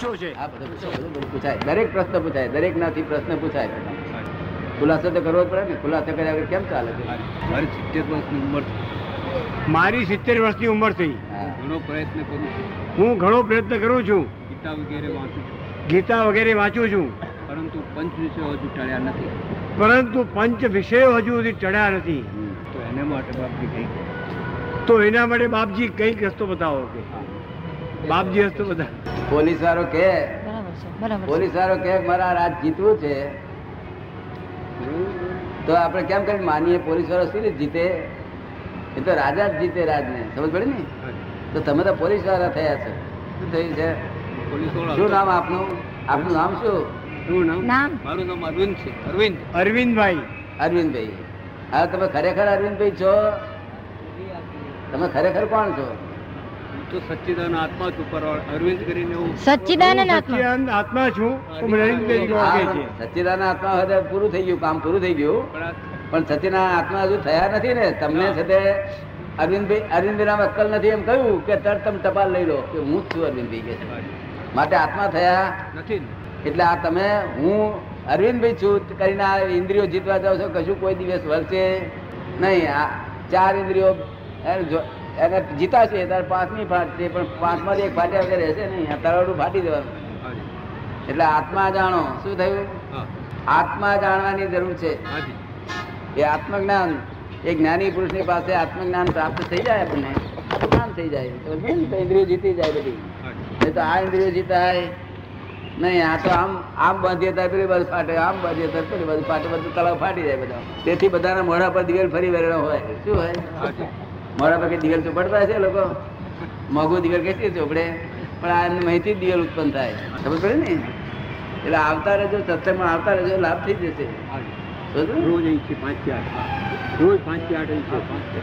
પૂછવો છે. આ બધું પૂછાય. દરેક પ્રશ્ન પૂછાય દરેક નાથી પ્રશ્ન પૂછાય. ખુલાસો તો કરવો જ પડે ને. ખુલાસો કર્યા વગર કેમ ચાલે છે? મારી સિત્તેર વર્ષની ઉંમર મારી સિત્તેર વર્ષની ઉંમર થઈ. હા. ઘણો પ્રયત્ન કરું છું. હું ઘણો પ્રયત્ન કરું છું. ગીતા વગેરે વાંચું છું. ગીતા વગેરે વાંચું છું. પરંતુ પંચ વિષયો હજુ ટળ્યા નથી. પરંતુ પંચ વિષયો હજુ સુધી ચડ્યા નથી. તો એના માટે બાપજી કંઈક તો એના માટે બાપજી કંઈક રસ્તો બતાવો કે. બાપજી હતું બધા. પોલીસ વાળો કે. પોલીસ વાળો કે મારા રાજ જીતવું છે? તો આપણે કેમ કરીને માનીએ પોલીસ વાળો શું જીતે? એ તો રાજા જ જીતે રાજને સમજ પડે ને? તો તમે તો પોલીસવાળા થયા છો. શું થયું છે? શું નામ આપનું? આપનું નામ શું? શું નામ? નામ? મારું નામ અરવિંદ છે. અરવિંદ. અરવિંદભાઈ. અરવિંદભાઈ. હા તમે ખરેખર અરવિંદભાઈ છો? તમે ખરેખર કોણ છો? તો સચ્ચિદાન આત્મા છું પર અરવિંદ કરીને હું સચ્ચિદાનંદ આત્મા આત્મા છું સચ્ચિદાન આત્મા. હવે પૂરું થઈ ગયું કામ પૂરું થઈ ગયું. પણ આ આત્મા હજુ થયા નથી ને. તમને છે તે અરવિંદભાઈ અરવિંદભાઈ નામ અક્કલ નથી એમ કહ્યું કે તરત તમે ટપાલ લઈ લો. કે હું જ છું અરવિંદભાઈ કે માટે આત્મા થયા નથી એટલે આ તમે હું અરવિંદભાઈ છું કરીને આ ઇન્દ્રિયો જીતવા જાવ છો કશું કોઈ દિવસ વળશે નહીં. આ ચાર ઇન્દ્રિયો એને જીતાશે ત્યારે પાંચમી ફાટશે પણ પાંચમાંથી એક ફાટ્યા વગર રહેશે નહીં. આ તરવડું ફાટી દેવાનું એટલે આત્મા જાણો. શું થયું? આત્મા જાણવાની જરૂર છે. એ આત્મજ્ઞાન એ જ્ઞાની પુરુષની પાસે આત્મજ્ઞાન પ્રાપ્ત થઈ જાય આપણને. જ્ઞાન થઈ જાય. તો ઇન્દ્રિયો જીતી જાય બધી. નહીં તો આ ઇન્દ્રિયો જીતાય. નહીં આ તો આમ આમ બાંધીએ ત્યારે પેલી બધું ફાટે આમ બાંધીએ ત્યારે પેલી બધું ફાટે બધું તળાવ ફાટી જાય બધા. તેથી બધાના મોઢા પર દિવેલ ફરી વળેલો હોય. શું હોય? પર કઈ દિવેલ ચોપડતા છે લોકો. મોઘું દિવેલ કેટલી ચોપડે પણ આ એમની માહિતી જ દિવેલ ઉત્પન્ન થાય. ખબર પડે ને? એટલે આવતા રહેજો સત્સંગમાં આવતા રહેજો લાભ થઈ જશે? રોજ અહીંથી પાંચથી આઠ. રોજ પાંચથી આઠ.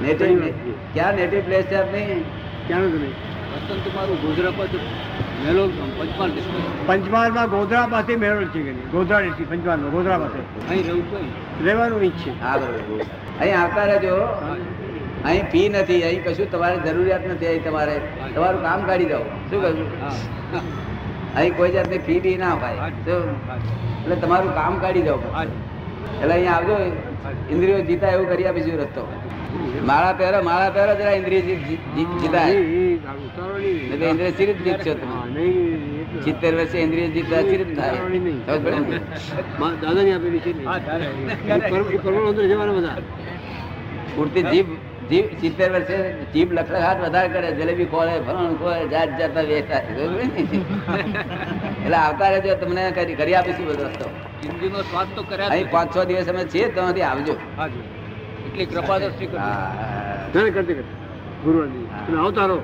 નેટિવ ક્યાં નેટિવ પ્લેસ છે આપની? ક્યાંનું તમે? વતન તમારું ગુજરાત મેલો પંચમહાલ. પંચમહાલમાં ગોધરા પાસે મેળો છે કે નહીં? ગોધરા district, પંચમહાલમાં ગોધરા પાસે અહીં રહું છું? રહેવાનું ઈચ્છે. છે હા બરોબર. અહીં આવતા રહેજો. અહીં ફી નથી અહીં કશું તમારે જરૂરિયાત નથી અહીં તમારે તમારું કામ કાઢી જાઓ શું કહ્યું અહીં કોઈ જાતની ફી બી ના હોય એટલે તમારું કામ કાઢી જાઓ એટલે અહીંયા આવજો ઇન્દ્રિયો જીતા એવું કરી આપીશું રસ્તો માળા પહેરો માળા પહેરો જરા ઇન્દ્રિય જીતા એટલે ઇન્દ્રિય ચિરિત જીતશો તમે સિત્તેર વર્ષે ઇન્દ્રિય જીતતા ચિરિત થાય દાદાની આપેલી છે પૂરતી જીભ જીભ સિત્તેર વર્ષે જીભ લખલખાટ વધારે કરે જલેબી ખોળે ફરણ ખોલે જાત જાતના વેચતા એટલે આવતા રહેજો તમને કરી આપીશું બધો રસ્તો. જિંદગીનો સ્વાદ તો કર્યા અહીં પાંચ છ દિવસ અમે છીએ ત્યાંથી આવજો. એટલી કૃપા દ્રષ્ટિ કરજો. કરતે અને આવતા રહો.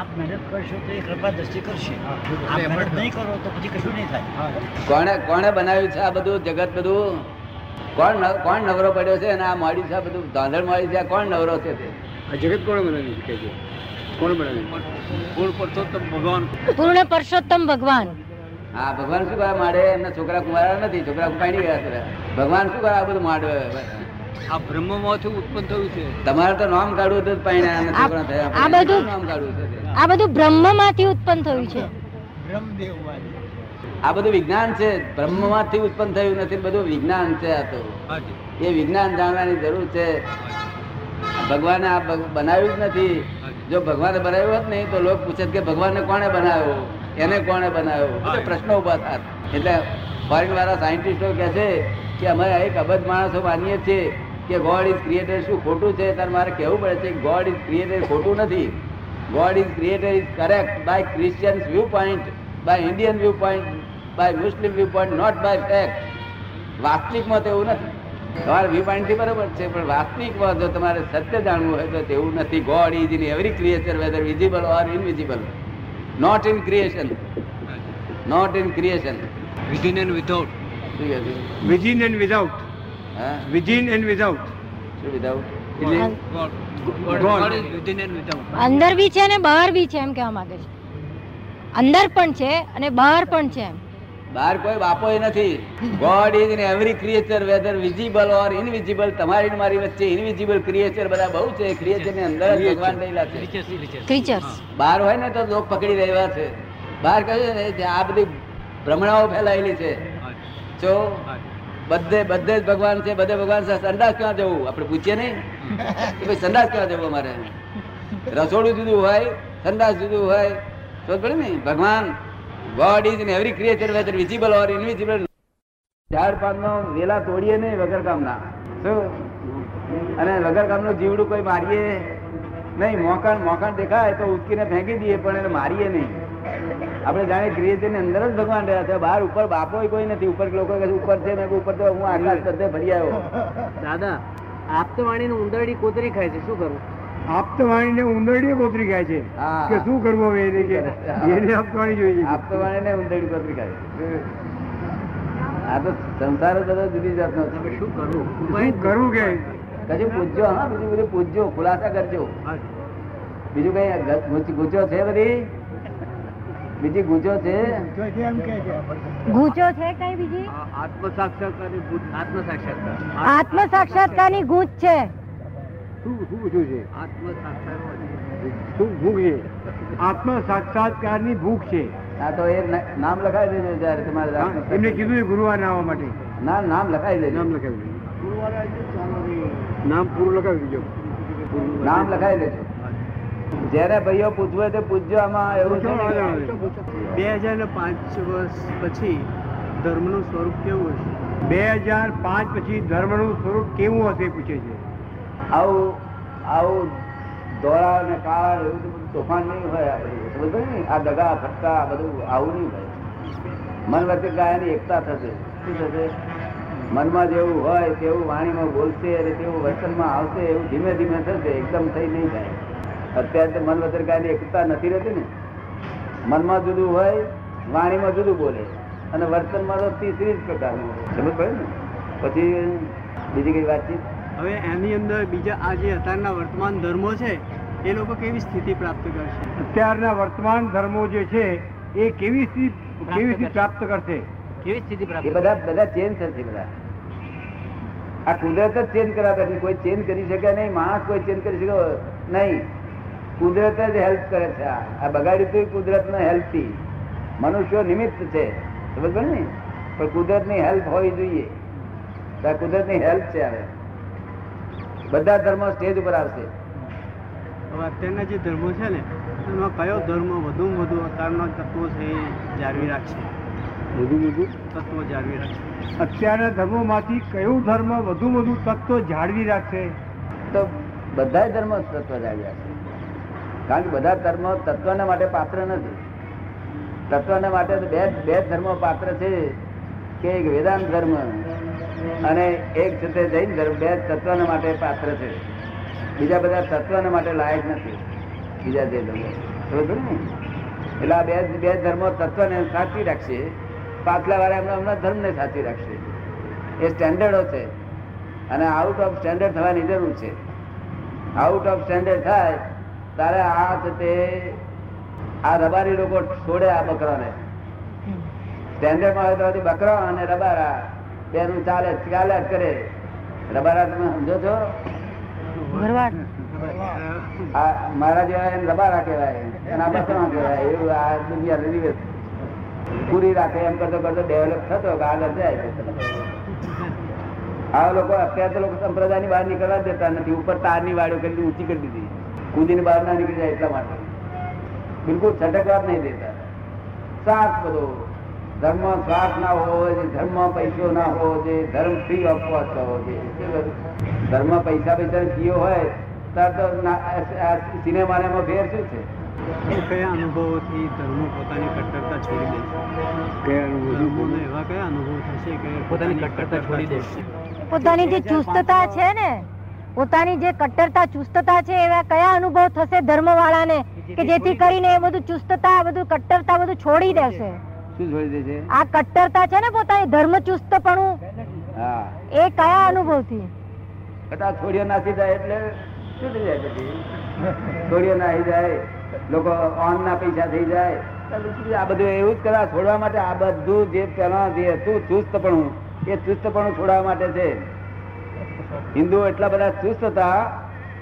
આપ મહેનત કરશો તો એ કૃપા દ્રષ્ટિ કરશે. આપ મહેનત નહીં કરો તો પછી કશું નહીં થાય. કોણે કોણે બનાવ્યું છે આ બધું જગત બધું? કોણ નવ- કોણ નવરો પડ્યો છે? અને આ માડી છે આ બધું ધાંધળ માળી છે કોણ નવરો છે તે? આ જગત કોણે બનાવ્યું? છે? કોણ બનાવ્યું? પૂર્ણ પરસોત્તમ ભગવાન. પૂર્ણ પરસોત્તમ ભગવાન. હા ભગવાન શું કરવા માંડે? એમના છોકરા કુંવારા નથી છોકરા પાણી ગયા છે. ભગવાન શું કરે આ બધું માંડવે? આ બ્રહ્મમાંથી ઉત્પન્ન થયું છે. તમારે તો નામ કાઢવું હતું પાણી છોકરા થયા આ બધું- નામ કાઢવું છે આ બધું બ્રહ્મમાંથી ઉત્પન્ન થયું છે. બ્રહ્મદેવ આ બધું વિજ્ઞાન છે. બ્રહ્મમાંથી ઉત્પન્ન થયું નથી. બધું વિજ્ઞાન છે આ તો. એ વિજ્ઞાન જાણવાની જરૂર છે. ભગવાને આ બનાવ્યું જ નથી. જો ભગવાને બનાવ્યું હોત નહીં તો લોકો પૂછે કે ભગવાનને કોણે બનાવ્યો? એને કોણે બનાવ્યો? પ્રશ્નો ઊભા થાય. એટલે ફોરેન વાળા સાયન્ટિસ્ટો કહે છે કે અમે એક અબધ માણસો માનીએ છીએ કે ગોડ ઇઝ ક્રિએટેડ શું ખોટું છે? ત્યારે મારે કહેવું પડે છે ગોડ ઇઝ ક્રિએટેડ ખોટું નથી. God is created is correct by Christian view point by Indian view point by Muslim view point not by fact વાસ્તવિકમાં તો એવું નથી. તમારા વ્યૂ પોઈન્ટથી બરાબર છે પણ વાસ્તવિકમાં જો તમારે સત્ય જાણવું હોય તો તેવું નથી. God is in every creature whether visible or invisible not in creation not in creation within and without within and without હા? વિધિન એન્ડ વિધાઉટ શું વિધાઉટ અંદર બી છે અને બહાર બી છે એમ કહેવા માંગે છે. અંદર પણ છે અને બહાર પણ છે એમ. બહાર કોઈ બાપો નથી. God is in every creature whether visible or invisible તમારી મારી વચ્ચે ઇનવિઝિબલ ક્રિએચર બધા બહુ છે. ક્રિએચરની અંદર ભગવાન રહેલા છે. બહાર હોય ને તો લોક પકડી રહ્યા છે. બહાર કહ્યું ને આ બધી ભ્રમણાઓ ફેલાયેલી છે. જો બધે બધે જ ભગવાન છે બધે ભગવાન છે. સંદાસ ક્યાં જવું? આપણે પૂછીએ નહીં. કે ભાઈ સંદાસ ક્યાં જવું અમારે? રસોડું જુદું હોય સંદાસ જુદું હોય. તો ને ભગવાન God is in every creature whether visible or invisible ઝાડ પાનનો વેલા તોડીએ નહીં વગર કામના. શું? અને વગર કામનું જીવડું કોઈ મારીએ નહીં. મોકાણ મોકાણ દેખાય તો ઉચકીને ફેંકી દઈએ પણ એને મારીએ નહીં. આપણે જાણે ક્રિએચરની અંદર જ ભગવાન રહ્યા છે. બહાર ઉપર બાપો કોઈ નથી. ઉપર લોકો કહે ઉપર છે. મેં ઉપર તો હું આકાશ બધે ભરી આવ્યો. દાદા આપ તો વાણીને ઉંદરડી કોતરી ખાય છે. શું કરવું આપતવાણીને ઉંદરડીએ કોતરી ખાય છે. કે શું કરવું હવે એને કે એને આપતવાણી જોઈએ આપ તો વાણીને ઊંધેડી ખાય આ તો સંસાર જ બધો જુદી જાતનો છે. શું કરવું? શું કરવું કે? કશું પૂછજો હા બીજું બધું પૂછજો ખુલાસા કરજો. બીજું કઈ ગુજો છે બધી? બીજી ગુજો છે? ગૂંચો છે કઈ બીજી? આત્મ સાક્ષાત્કાર આત્મ સાક્ષાત્કાર આત્મ સાક્ષાત્કારની ગુજ છે. શું શું પૂછ્યું છે? સાક્ષાત્કાર શું ભૂખ છે? આત્મ સાક્ષાત્કારની ભૂખ છે. હા તો એ નામ લખાવી દેજો જયારે તમારે એમને કીધું ગુરુવાર આવવા માટે. ના નામ લખાવી દેજો. નામ લખાવી દેજો. નામ પૂરું લખાવી દેજો. નામ લખાવી દેજો. જયારે ભાઈઓ પૂછવે તે પૂછજો આમાં એવું છે? બે હજાર ને પાંચ વર્ષ પછી ધર્મનું સ્વરૂપ કેવું હશે? બે હજાર પાંચ પછી ધર્મનું સ્વરૂપ કેવું હશે પૂછે છે. આવું આવું ધોળા અને કાળા એવું બધું તોફાન નહીં હોય આપણે સમજ પડી ને આ દગા, ફટકા બધું આવું નહીં હોય. મન વચ્ચે ગાયની એકતા થશે. શું થશે? મનમાં જેવું હોય તેવું વાણીમાં બોલશે અને તેવું વર્તનમાં આવશે એવું ધીમે ધીમે થશે, એકદમ થઈ નહીં જાય. અત્યારે તો મન વચ્ચે ગાયની એકતા નથી રહેતી ને. મનમાં જુદું હોય, વાણીમાં જુદું બોલે. અને વર્તનમાં તો તીસરી જ પ્રકારનું સમજ પડે ને? પછી બીજી કઈ વાતચીત? હવે એની અંદર બીજા આ જે અત્યારના વર્તમાન ધર્મો છે એ લોકો કેવી સ્થિતિ પ્રાપ્ત કરશે? અત્યારના વર્તમાન ધર્મો જે છે એ કેવી સ્થિતિ કેવી સ્થિતિ પ્રાપ્ત કરશે? કેવી સ્થિતિ એ બધા બધા ચેન્જ થશે બધા. આ કુદરત જ ચેન્જ કરાતા છે કોઈ ચેન્જ કરી શકે નહીં માણસ કોઈ ચેન્જ કરી શકે નહીં. કુદરત જ હેલ્પ કરે છે આ. બગાડ્યું તો કુદરત ને હેલ્પ મનુષ્યો નિમિત્ત છે. સમજ ને? પણ કુદરતની હેલ્પ હોવી જોઈએ. કુદરતની કુદરતની હેલ્પ છે હવે. બધા ધર્મો સ્ટેજ ઉપર આવશે. અત્યારના જે ધર્મો છે ને એમાં કયો ધર્મ વધુમાં વધુ અત્યારના તત્વો છે એ જાળવી રાખશે? વધુ વધુ? તત્વો જાળવી રાખશે. અત્યારના ધર્મોમાંથી કયું ધર્મ વધુ વધુ તત્વ જાળવી રાખશે? તો બધા ધર્મ તત્વ જાળવી રાખશે. કારણ કે બધા ધર્મ તત્વના માટે પાત્ર નથી. તત્વના માટે તો બે બે ધર્મ ધર્મો પાત્ર છે. કે એક વેદાંત ધર્મ અને એક છે જૈન ધર્મ બે તત્વના માટે પાત્ર છે. બીજા બધા તત્વના માટે લાયક નથી. બીજા જે ધર્મો. સમજ ને? એટલે આ બે બે ધર્મો તત્વને સાચવી રાખશે પાછલા વાળા એમના એમના ધર્મને સાચવી રાખશે. એ સ્ટેન્ડર્ડો છે. અને આઉટ ઓફ સ્ટેન્ડર્ડ થવાની જરૂર છે. આઉટ ઓફ સ્ટેન્ડર્ડ થાય તારે આ તે આ રબારી લોકો છોડે આ બકરાને. સ્ટેન્ડર્ડમાં હોય તો બકરા અને રબારા. બેનું ચાલે જ- ચાલે કરે. રબારા તમે સમજો છો? મારા જેવા રબારા કહેવાય એના આ કહેવાય એવું આ દુનિયા દિવસ પૂરી રાખે એમ કરતો કરતો ડેવલપ થતો આગળ જાય આ લોકો અત્યારે તો લોકો સંપ્રદાયની બહાર નીકળવા દેતા નથી. ઉપર તારની વાળો કરી ઊંચી કરી દીધી. કૂદીને બહાર ના નીકળી જાય એટલા માટે. બિલકુલ છટકવા જ નહીં દેતા. સાફ બધો ધર્મ સ્વાર્થ ના હોવો જોઈએ ધર્મ પૈસો ના હોવો જોઈએ ધર્મ ફ્રી ઓફ કોસ્ટ હોવો જોઈએ. ધર્મ પૈસા પૈસા ફીઓ હોય તો સિનેમા ને એમાં ફેર શું છે? કયા અનુભવોથી ધર્મો પોતાની કટ્ટરતા છોડી દેશે ધર્મોને એવા કયા અનુભવ થશે કે પોતાની કટ્ટરતા છોડી દેશે પોતાની જે ચુસ્તતા છે ને પોતાની જે કટ્ટરતા ચુસ્તતા છે એવા કયા અનુભવ થશે ધર્મ વાળાને કે જેથી કરીને એ બધું ચુસ્તતા બધું કટ્ટરતા બધું છોડી દેશે? શું છોડી દે છે આ કટ્ટરતા છે ને પોતાની ધર્મ ચુસ્તપણું હા. એ કયા અનુભવથી? કટા છોડીઓ નાસી જાય એટલે શું થઈ જાય પછી. છોડીઓ નાસી જાય લોકો ઓન ના પૈસા થઈ જાય. આ બધું એવું જ કરવા છોડવા માટે આ બધું જે પેલા જે હતું ચુસ્તપણું એ ચુસ્તપણું છોડવા માટે છે. હિન્દુઓ એટલા બધા ચુસ્ત હતા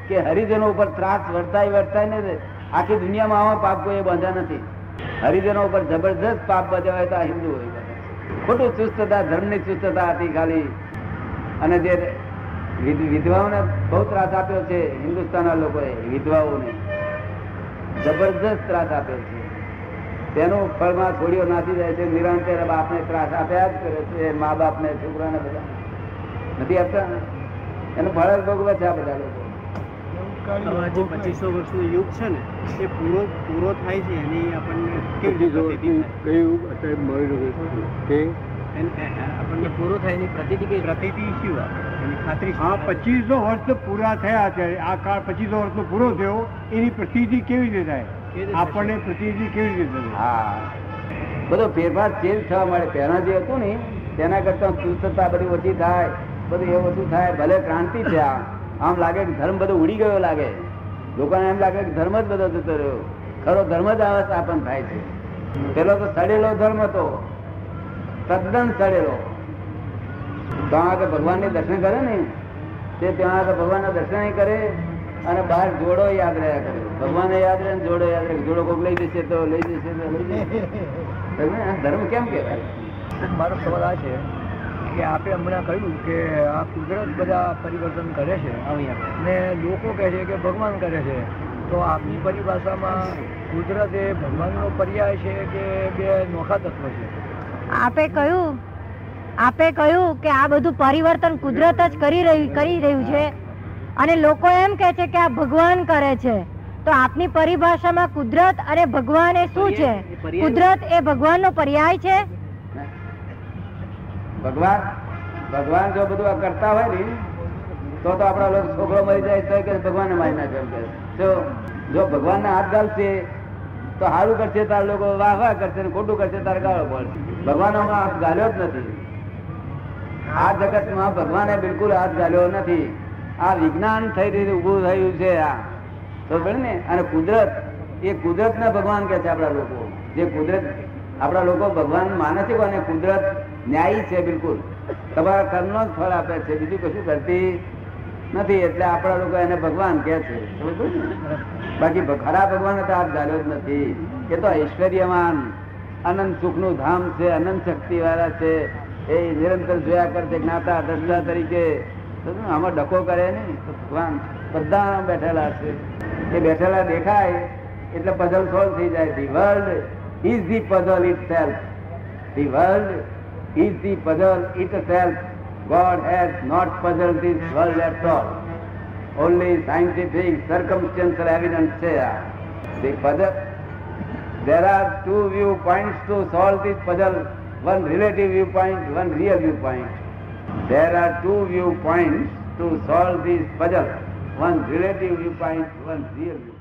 કે હરિજનો ઉપર ત્રાસ વર્તાય વર્તાય ને આખી દુનિયામાં આવા પાપ કોઈ બાંધ્યા નથી. હરિજનો ઉપર જબરજસ્ત પાપ બજાવે તો હિન્દુ હોય ખોટું ચુસ્તતા, ધર્મની ચુસ્તતા હતી ખાલી. અને જે વિધ- વિધવાઓને બહુ ત્રાસ આપ્યો છે, હિન્દુસ્તાનના લોકોએ, વિધવાઓને. જબરજસ્ત ત્રાસ આપ્યો છે. તેનું ફળમાં છોડીઓ નાસી જાય છે, નિરંતર બાપને ત્રાસ આપ્યા જ કરે છે મા બાપને, છોકરાને બધા. નથી આપતા? એનું ફળ જ ભોગવે છે આ બધા લોકો. આ જે પચીસો વર્ષનો યુગ છે ને એ પૂરો પૂરો થાય છે એની આપણને કેવી રીતે પ્રતીતિ થાય? કયું અત્યારે મળી રહ્યું છે? કે? આપણને પૂરો થાય એની પ્રતીતિ કઈ પ્રતીતિ શું એની ખાતરી હા પચીસો વર્ષ પૂરા થયા છે આ કાળ પચીસો વર્ષનો પૂરો થયો એની પ્રતિનિધિ કેવી રીતે થાય? આપણને પ્રતિનિધિ કેવી રીતે થાય? હા. બધો ફેરફાર ચેન્જ થવા મળે પહેલા જે હતું ને તેના કરતા સુસ્તતા બધી ઓછી થાય. બધું એ ઓછું થાય. ભલે ક્રાંતિ છે આ. આમ લાગે કે ધર્મ બધો ઉડી ગયો લાગે. લોકોને એમ લાગે કે ધર્મ જ બધો જતો રહ્યો. ખરો ધર્મ જ આવા સ્થાપન થાય છે. પેલો તો સડેલો ધર્મ હતો. તદ્દન સડેલો. ત્યાં આગળ ભગવાનને દર્શન કરે ને તે ત્યાં આગળ ભગવાનના દર્શન કરે અને બહાર જોડો યાદ રહ્યા કરે. ભગવાને યાદ રહે ને જોડો યાદ રહે. જોડો કોક લઈ જશે તો લઈ જશે તો લઈ જશે. ધર્મ કેમ કહેવાય? મારો સવાલ આ છે. કે આપે હમણાં કહ્યું કે આ કુદરત બધા પરિવર્તન કરે છે. ને લોકો કહે છે કે ભગવાન કરે છે. તો આપની પરિભાષામાં કુદરત એ ભગવાનનો પર્યાય છે કે બે નોખા તત્વ છે? આપે કહ્યું આપે કહ્યું કે આ બધું પરિવર્તન કુદરત જ કરી રહ્યું કરી રહ્યું છે. અને લોકો એમ કે છે કે આ ભગવાન કરે છે. તો આપની પરિભાષામાં કુદરત અને ભગવાન એ શું છે? કુદરત એ ભગવાનનો પર્યાય છે? ભગવાન ભગવાન જો બધું આ કરતા હોય ને, તો તો આપણા લોકો છોકરો મરી જાય તો કે ભગવાનને મારી નાખે એમ કે જો હાથ ગાલશે, તો સારું કરશે, તાર લોકો વાહ વાહ કરશે ને ખોટું કરશે, તારે ગાળો પડશે. ભગવાન હાથ ગાલ્યો જ નથી. આ જગતમાં ભગવાને બિલકુલ હાથ ગાલ્યો નથી. આ વિજ્ઞાન થઈ રહ્યું ઉભું થયું છે આ. તો ને, અને કુદરત, એ કુદરતને ભગવાન કહે છે આપણા લોકો. જે કુદરત, આપણા લોકો ભગવાન માને છે અને કુદરત ન્યાયી છે બિલકુલ. તમારા કર્મનો જ ફળ આપે છે, બીજું કશું કરતી નથી. એટલે આપણા લોકો એને ભગવાન કહે છે. બાકી ખરા ભગવાન તો આપ જાણ્યો જ નથી. એ તો ઐશ્વર્યવાન અનંત સુખનું ધામ છે, અનંત શક્તિ વાળા છે. એ નિરંતર જોયા કરશે, જ્ઞાતા, દ્રષ્ટા તરીકે. આમાં ડકો કરે નહીં. ભગવાન બધા બેઠેલા છે. એ બેઠેલા દેખાય, એટલે પઝલ સોલ્વ થઈ જાય. The world is the puzzle itself the world is the puzzle itself. God has not puzzled this world at all. Only scientific circumstantial evidence here. The puzzle, there are two viewpoints to solve this puzzle. One relative viewpoint, one real viewpoint. There are two viewpoints to solve this puzzle. One relative viewpoint, one real viewpoint.